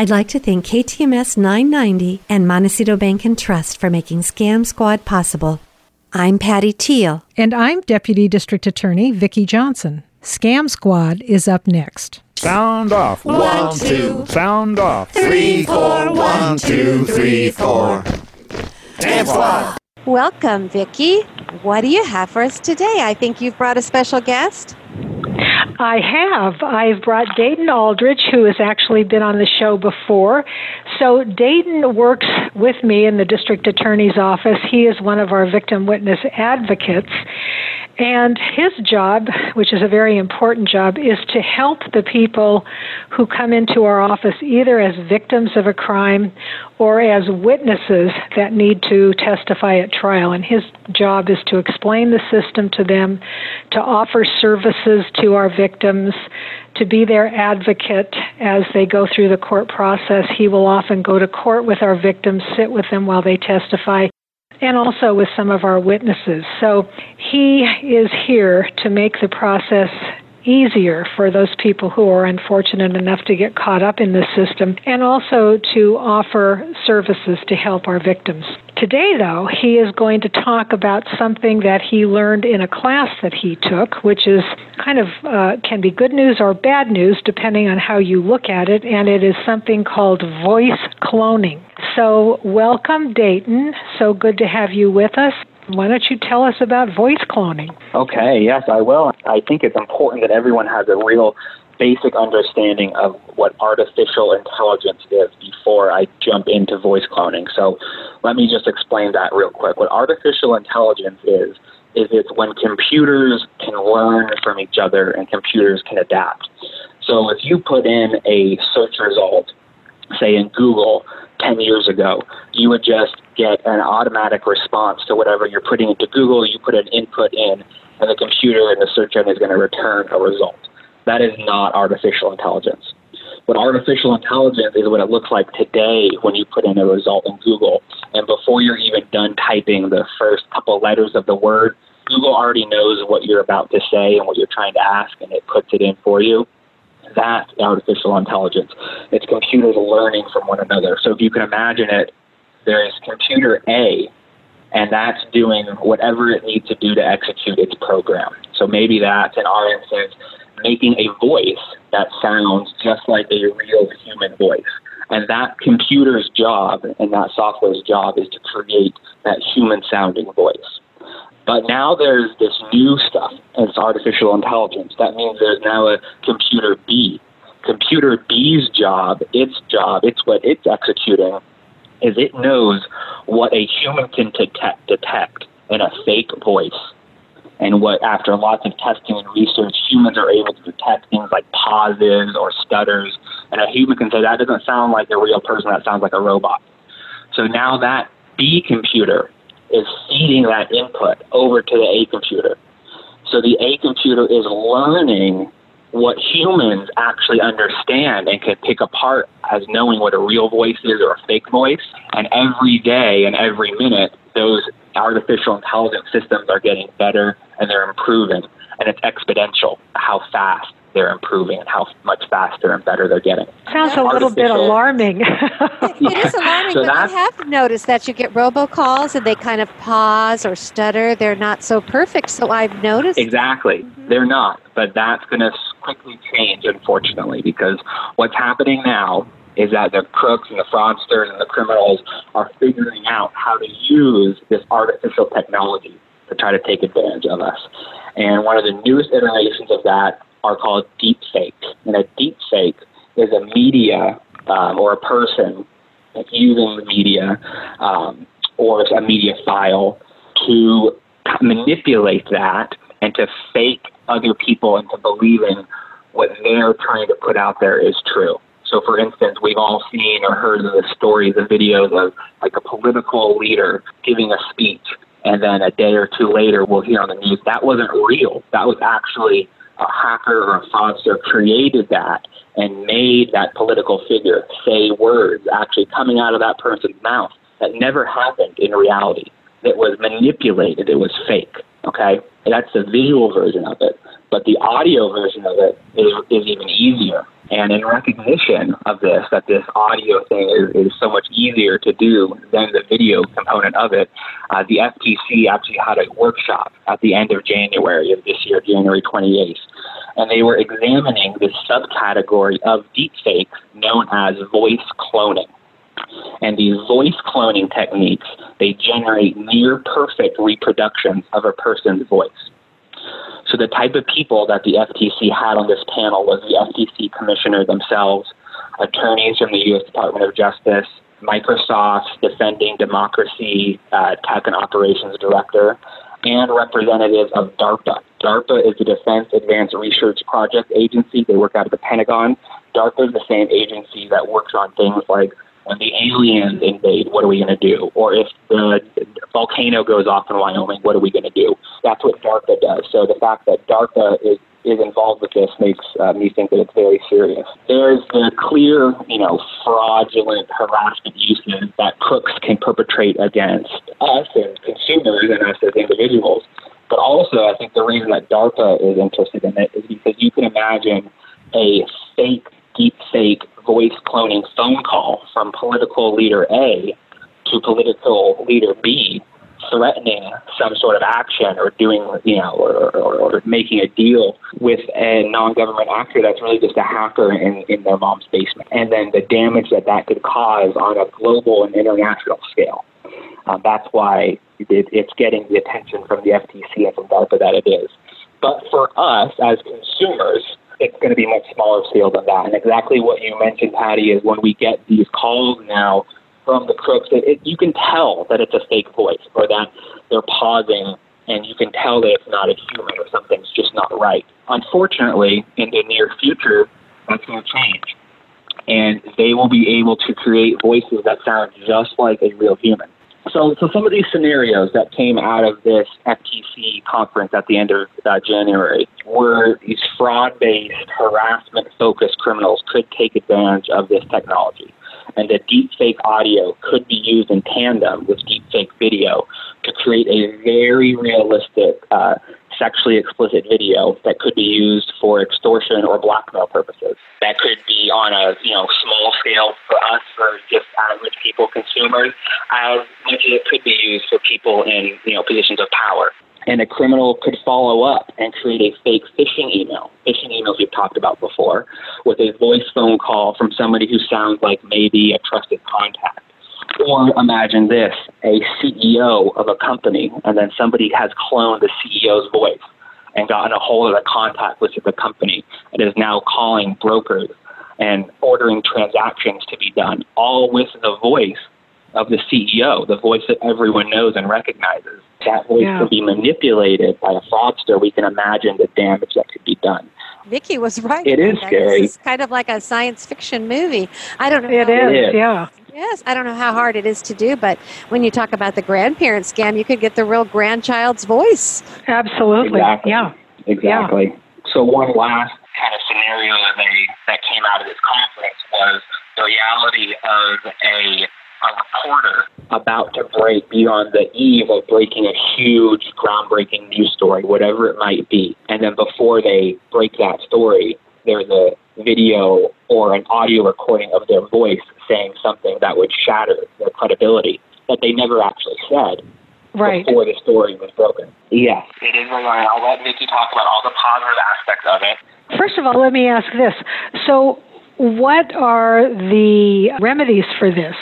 I'd like to thank KTMS 990 and Montecito Bank and Trust for making Scam Squad possible. I'm Patty Teal. And I'm Deputy District Attorney Vicki Johnson. Scam Squad is up next. Sound off. One, two. Sound off. Three, four. One, two, three, four. Scam Squad. Welcome, Vicki. What do you have for us today? I think you've brought a special guest. I have. I've brought Dayton Aldrich, who has actually been on the show before. So, Dayton works with me in the district attorney's office. He is one of our victim witness advocates. And his job, which is a very important job, is to help the people who come into our office either as victims of a crime or as witnesses that need to testify at trial. And his job is to explain the system to them, to offer services to our victims, to be their advocate as they go through the court process. He will often go to court with our victims, sit with them while they testify, and also with some of our witnesses. So he is here to make the process easier for those people who are unfortunate enough to get caught up in this system and also to offer services to help our victims. Today, though, he is going to talk about something that he learned in a class that he took, which is kind of uh, can be good news or bad news depending on how you look at it, and it is something called voice cloning. So, welcome, Dayton. So good to have you with us. Why don't you tell us about voice cloning? Okay, yes, I will. I think it's important that everyone has a real basic understanding of what artificial intelligence is before I jump into voice cloning. So let me just explain that real quick. What artificial intelligence is, is it's when computers can learn from each other and computers can adapt. So if you put in a search result, say in Google 10 years ago, you would just get an automatic response to whatever you're putting into Google. You put an input in, and the computer and the search engine is going to return a result. That is not artificial intelligence. What artificial intelligence is what it looks like today when you put in a result in Google. And before you're even done typing the first couple letters of the word, Google already knows what you're about to say and what you're trying to ask, and it puts it in for you. That's artificial intelligence. It's computers learning from one another. So if you can imagine it, there's computer A, and that's doing whatever it needs to do to execute its program. So maybe that's, in our instance, making a voice that sounds just like a real human voice. And that computer's job and that software's job is to create that human sounding voice. But now there's this new stuff, it's artificial intelligence. That means there's now a computer B. Computer B's job, its job, it's what it's executing, is it knows what a human can detect, detect in a fake voice and what after lots of testing and research, humans are able to detect things like pauses or stutters, and a human can say that doesn't sound like a real person, that sounds like a robot. So now that B computer is feeding that input over to the A computer. So the A computer is learning what humans actually understand and can pick apart as knowing what a real voice is or a fake voice. And every day and every minute, those artificial intelligence systems are getting better and they're improving. And it's exponential how fast they're improving and how much faster and better they're getting. Sounds a little bit alarming. it is alarming, so but I have noticed that you get robocalls and they kind of pause or stutter. They're not so perfect, so I've noticed. Exactly. Mm-hmm. They're not, but that's going to quickly change, unfortunately, because what's happening now is that the crooks and the fraudsters and the criminals are figuring out how to use this artificial technology to try to take advantage of us. And one of the newest iterations of that are called deepfake. And a deepfake is a media um, or a person using the media um, or a media file to manipulate that and to fake other people into believing what they're trying to put out there is true. So, for instance, we've all seen or heard of the stories and videos of like a political leader giving a speech, and then a day or two later, we'll hear on the news that wasn't real. That was actually a hacker or a fraudster created that and made that political figure say words actually coming out of that person's mouth that never happened in reality. It was manipulated. It was fake. Okay, and that's the visual version of it. But the audio version of it is, is even easier. And in recognition of this, that this audio thing is, is so much easier to do than the video component of it, uh, the FTC actually had a workshop at the end of January of this year, January 28th. And they were examining this subcategory of deepfakes known as voice cloning. And these voice cloning techniques, they generate near perfect reproductions of a person's voice. So the type of people that the FTC had on this panel was the FTC commissioner themselves, attorneys from the U.S. Department of Justice, Microsoft Defending Democracy uh, Tech and Operations Director, and representatives of DARPA. DARPA is the Defense Advanced Research Project Agency. They work out of the Pentagon. DARPA is the same agency that works on things like when the aliens invade, what are we going to do? Or if the volcano goes off in Wyoming, what are we going to do? That's what DARPA does. So the fact that DARPA is is involved with this makes uh, me think that it's very serious. There's the clear, you know, fraudulent harassment uses that crooks can perpetrate against us and consumers and us as individuals. But also, I think the reason that DARPA is interested in it is because you can imagine a fake, deep fake voice cloning phone call from political leader A to political leader B threatening some sort of action or doing, you know, or, or, or making a deal with a non-government actor that's really just a hacker in, in their mom's basement. And then the damage that that could cause on a global and international scale. Um, that's why it, it's getting the attention from the FTC and from DARPA that it is. But for us as consumers, it's going to be much smaller scale than that. And exactly what you mentioned, Patty, is when we get these calls now from the crooks, it, it, you can tell that it's a fake voice or that they're pausing and you can tell that it's not a human or something's just not right. Unfortunately, in the near future, that's going to change. And they will be able to create voices that sound just like a real human. So, so some of these scenarios that came out of this FTC conference at the end of uh, January were these fraud-based, harassment-focused criminals could take advantage of this technology, and that deepfake audio could be used in tandem with deepfake video to create a very realistic uh, sexually explicit video that could be used for extortion or blackmail purposes. That could be on a you know small scale for us, for just average people, consumers, as much as it could be used for people in you know positions of power. And a criminal could follow up and create a fake phishing email, phishing emails we've talked about before, with a voice phone call from somebody who sounds like maybe a trusted contact or imagine this a CEO of a company, and then somebody has cloned the CEO's voice and gotten a hold of the contact list of the company and is now calling brokers and ordering transactions to be done, all with the voice of the CEO, the voice that everyone knows and recognizes. That voice yeah. can be manipulated by a fraudster. We can imagine the damage that could be done. Vicki was right. It is scary. It's kind of like a science fiction movie. I don't know. It is, it is. yeah. Yes, I don't know how hard it is to do, but when you talk about the grandparent scam, you could get the real grandchild's voice. Absolutely. Exactly. Yeah. Exactly. Yeah. So one last kind of scenario that they that came out of this conference was the reality of a a reporter about to break, be on the eve of breaking a huge, groundbreaking news story, whatever it might be. And then before they break that story, there's a video or an audio recording of their voice saying something that would shatter their credibility that they never actually said right. before the story was broken. Yes, it is going on. I'll let Vicki talk about all the positive aspects of it. First of all, let me ask this. So, what are the remedies for this?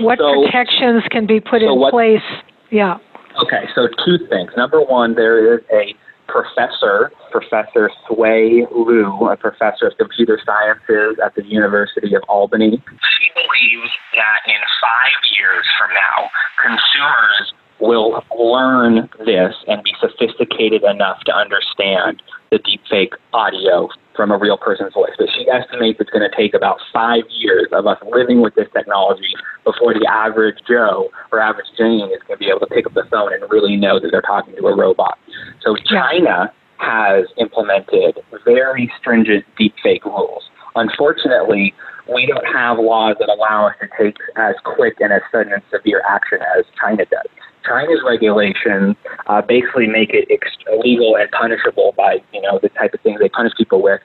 What so, protections can be put so in what, place? Yeah. Okay, so two things. Number one, there is a professor, Professor Siwei Lyu, a professor of computer sciences at the University of Albany. She believes that in five years from now, consumers will learn this and be sophisticated enough to understand the deepfake audio from a real person's voice. But she estimates it's going to take about five years of us living with this technology before the average Joe or average Jane is going to be able to pick up the phone and really know that they're talking to a robot. So China has implemented very stringent deepfake rules. Unfortunately, we don't have laws that allow us to take as quick and as sudden and severe action as China does. China's regulations uh, basically make it illegal and punishable by you know the type of things they punish people with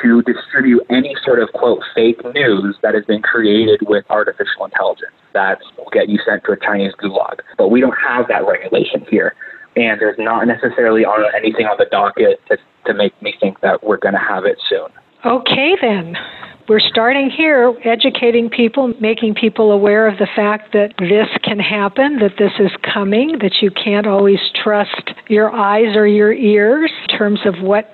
to distribute any sort of quote fake news that has been created with artificial intelligence that will get you sent to a Chinese gulag. But we don't have that regulation here. And there's not necessarily on anything on the docket to, to make me think that we're going to have it soon. Okay, then. We're starting here, educating people, making people aware of the fact that this can happen, that this is coming, that you can't always trust your eyes or your ears in terms of what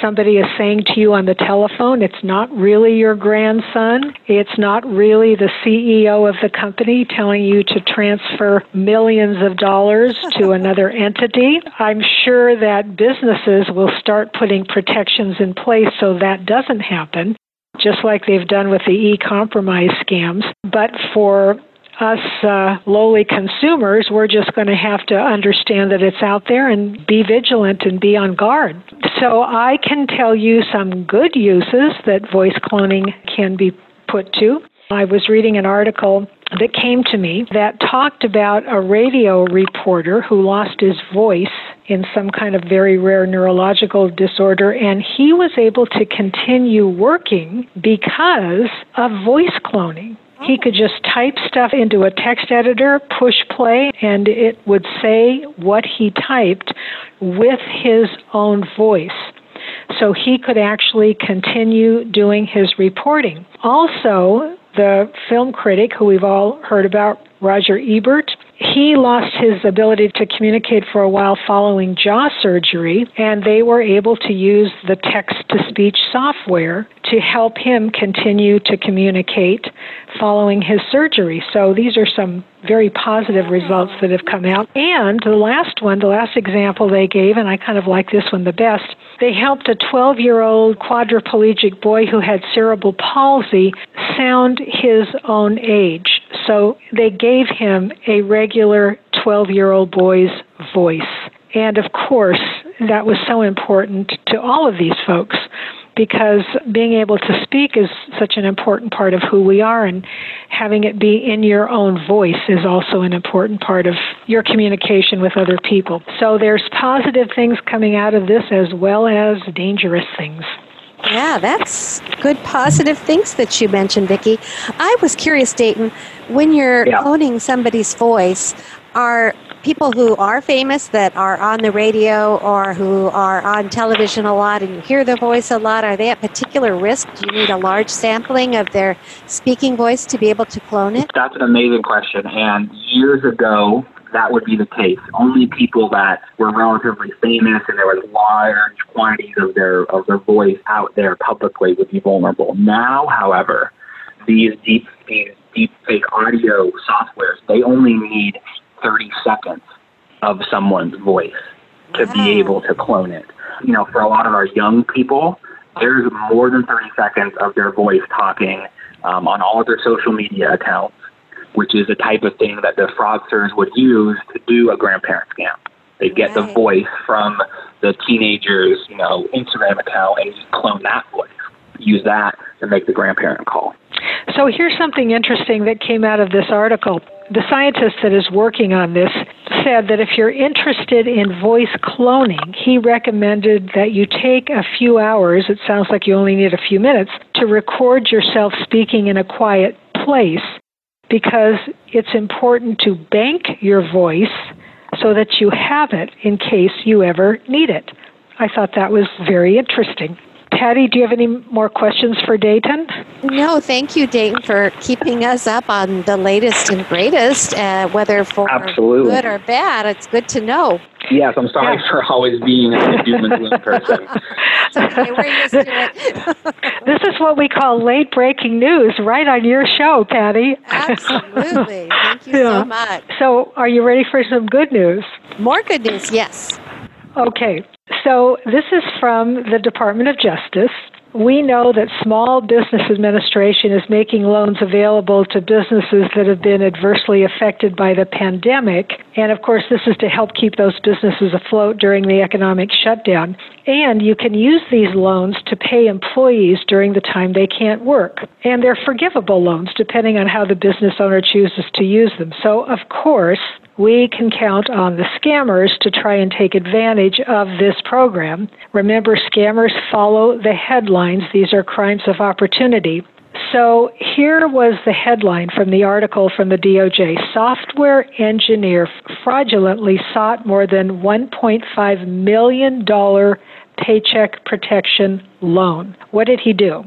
somebody is saying to you on the telephone. It's not really your grandson. It's not really the CEO of the company telling you to transfer millions of dollars to another entity. I'm sure that businesses will start putting protections in place so that doesn't happen just like they've done with the e-compromise scams. But for us uh, lowly consumers, we're just going to have to understand that it's out there and be vigilant and be on guard. So I can tell you some good uses that voice cloning can be put to. I was reading an article that came to me that talked about a radio reporter who lost his voice in some kind of very rare neurological disorder, and he was able to continue working because of voice cloning. He could just type stuff into a text editor, push play, and it would say what he typed with his own voice. So he could actually continue doing his reporting. Also, the film critic who we've all heard about, Roger Ebert, he lost his ability to communicate for a while following jaw surgery, and they were able to use the text to speech software to help him continue to communicate following his surgery. So these are some very positive results that have come out. And the last one, the last example they gave, and I kind of like this one the best, they helped a 12 year old quadriplegic boy who had cerebral palsy sound his own age. So they gave him a regular 12 year old boy's voice. And of course, that was so important to all of these folks because being able to speak is such an important part of who we are, and having it be in your own voice is also an important part of your communication with other people. So there's positive things coming out of this as well as dangerous things. Yeah, that's good positive things that you mentioned, Vicki. I was curious, Dayton, when you're yeah. cloning somebody's voice, are people who are famous that are on the radio or who are on television a lot and you hear their voice a lot, are they at particular risk? Do you need a large sampling of their speaking voice to be able to clone it? That's an amazing question. And years ago, that would be the case. Only people that were relatively famous and there was large quantities of their of their voice out there publicly would be vulnerable. Now, however, these deep these deep fake audio softwares they only need 30 seconds of someone's voice to wow. be able to clone it. You know, for a lot of our young people, there's more than 30 seconds of their voice talking um, on all of their social media accounts which is the type of thing that the fraudsters would use to do a grandparent scam. They get right. the voice from the teenager's, you know, Instagram account and clone that voice. Use that to make the grandparent call. So here's something interesting that came out of this article. The scientist that is working on this said that if you're interested in voice cloning, he recommended that you take a few hours, it sounds like you only need a few minutes, to record yourself speaking in a quiet place because it's important to bank your voice so that you have it in case you ever need it. I thought that was very interesting. Patty, do you have any more questions for Dayton? No, thank you, Dayton, for keeping us up on the latest and greatest, uh, whether for Absolutely. good or bad. It's good to know. Yes, I'm sorry yeah. for always being a doom and gloom person. okay, we're used to it. this is what we call late breaking news right on your show, Patty. Absolutely. Thank you yeah. so much. So, are you ready for some good news? More good news, yes. Okay. So, this is from the Department of Justice. We know that Small Business Administration is making loans available to businesses that have been adversely affected by the pandemic. And of course, this is to help keep those businesses afloat during the economic shutdown. And you can use these loans to pay employees during the time they can't work. And they're forgivable loans depending on how the business owner chooses to use them. So, of course, we can count on the scammers to try and take advantage of this program. Remember, scammers follow the headline headlines, these are crimes of opportunity. So here was the headline from the article from the DOJ Software engineer fraudulently sought more than $1.5 million paycheck protection loan. What did he do?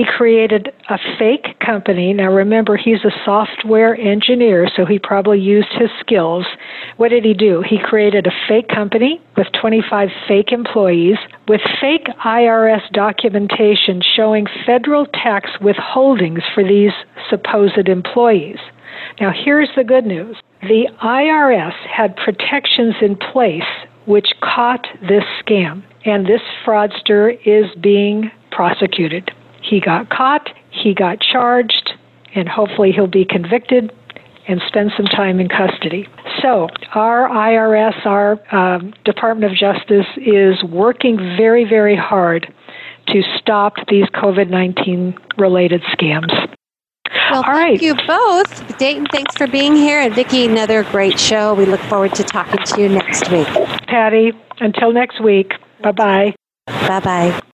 He created a fake company. Now remember, he's a software engineer, so he probably used his skills. What did he do? He created a fake company with 25 fake employees with fake IRS documentation showing federal tax withholdings for these supposed employees. Now, here's the good news the IRS had protections in place which caught this scam, and this fraudster is being prosecuted. He got caught, he got charged, and hopefully he'll be convicted and spend some time in custody. So, our IRS, our um, Department of Justice, is working very, very hard to stop these COVID 19 related scams. Well, All thank right. you both. Dayton, thanks for being here. And Vicki, another great show. We look forward to talking to you next week. Patty, until next week, bye bye. Bye bye.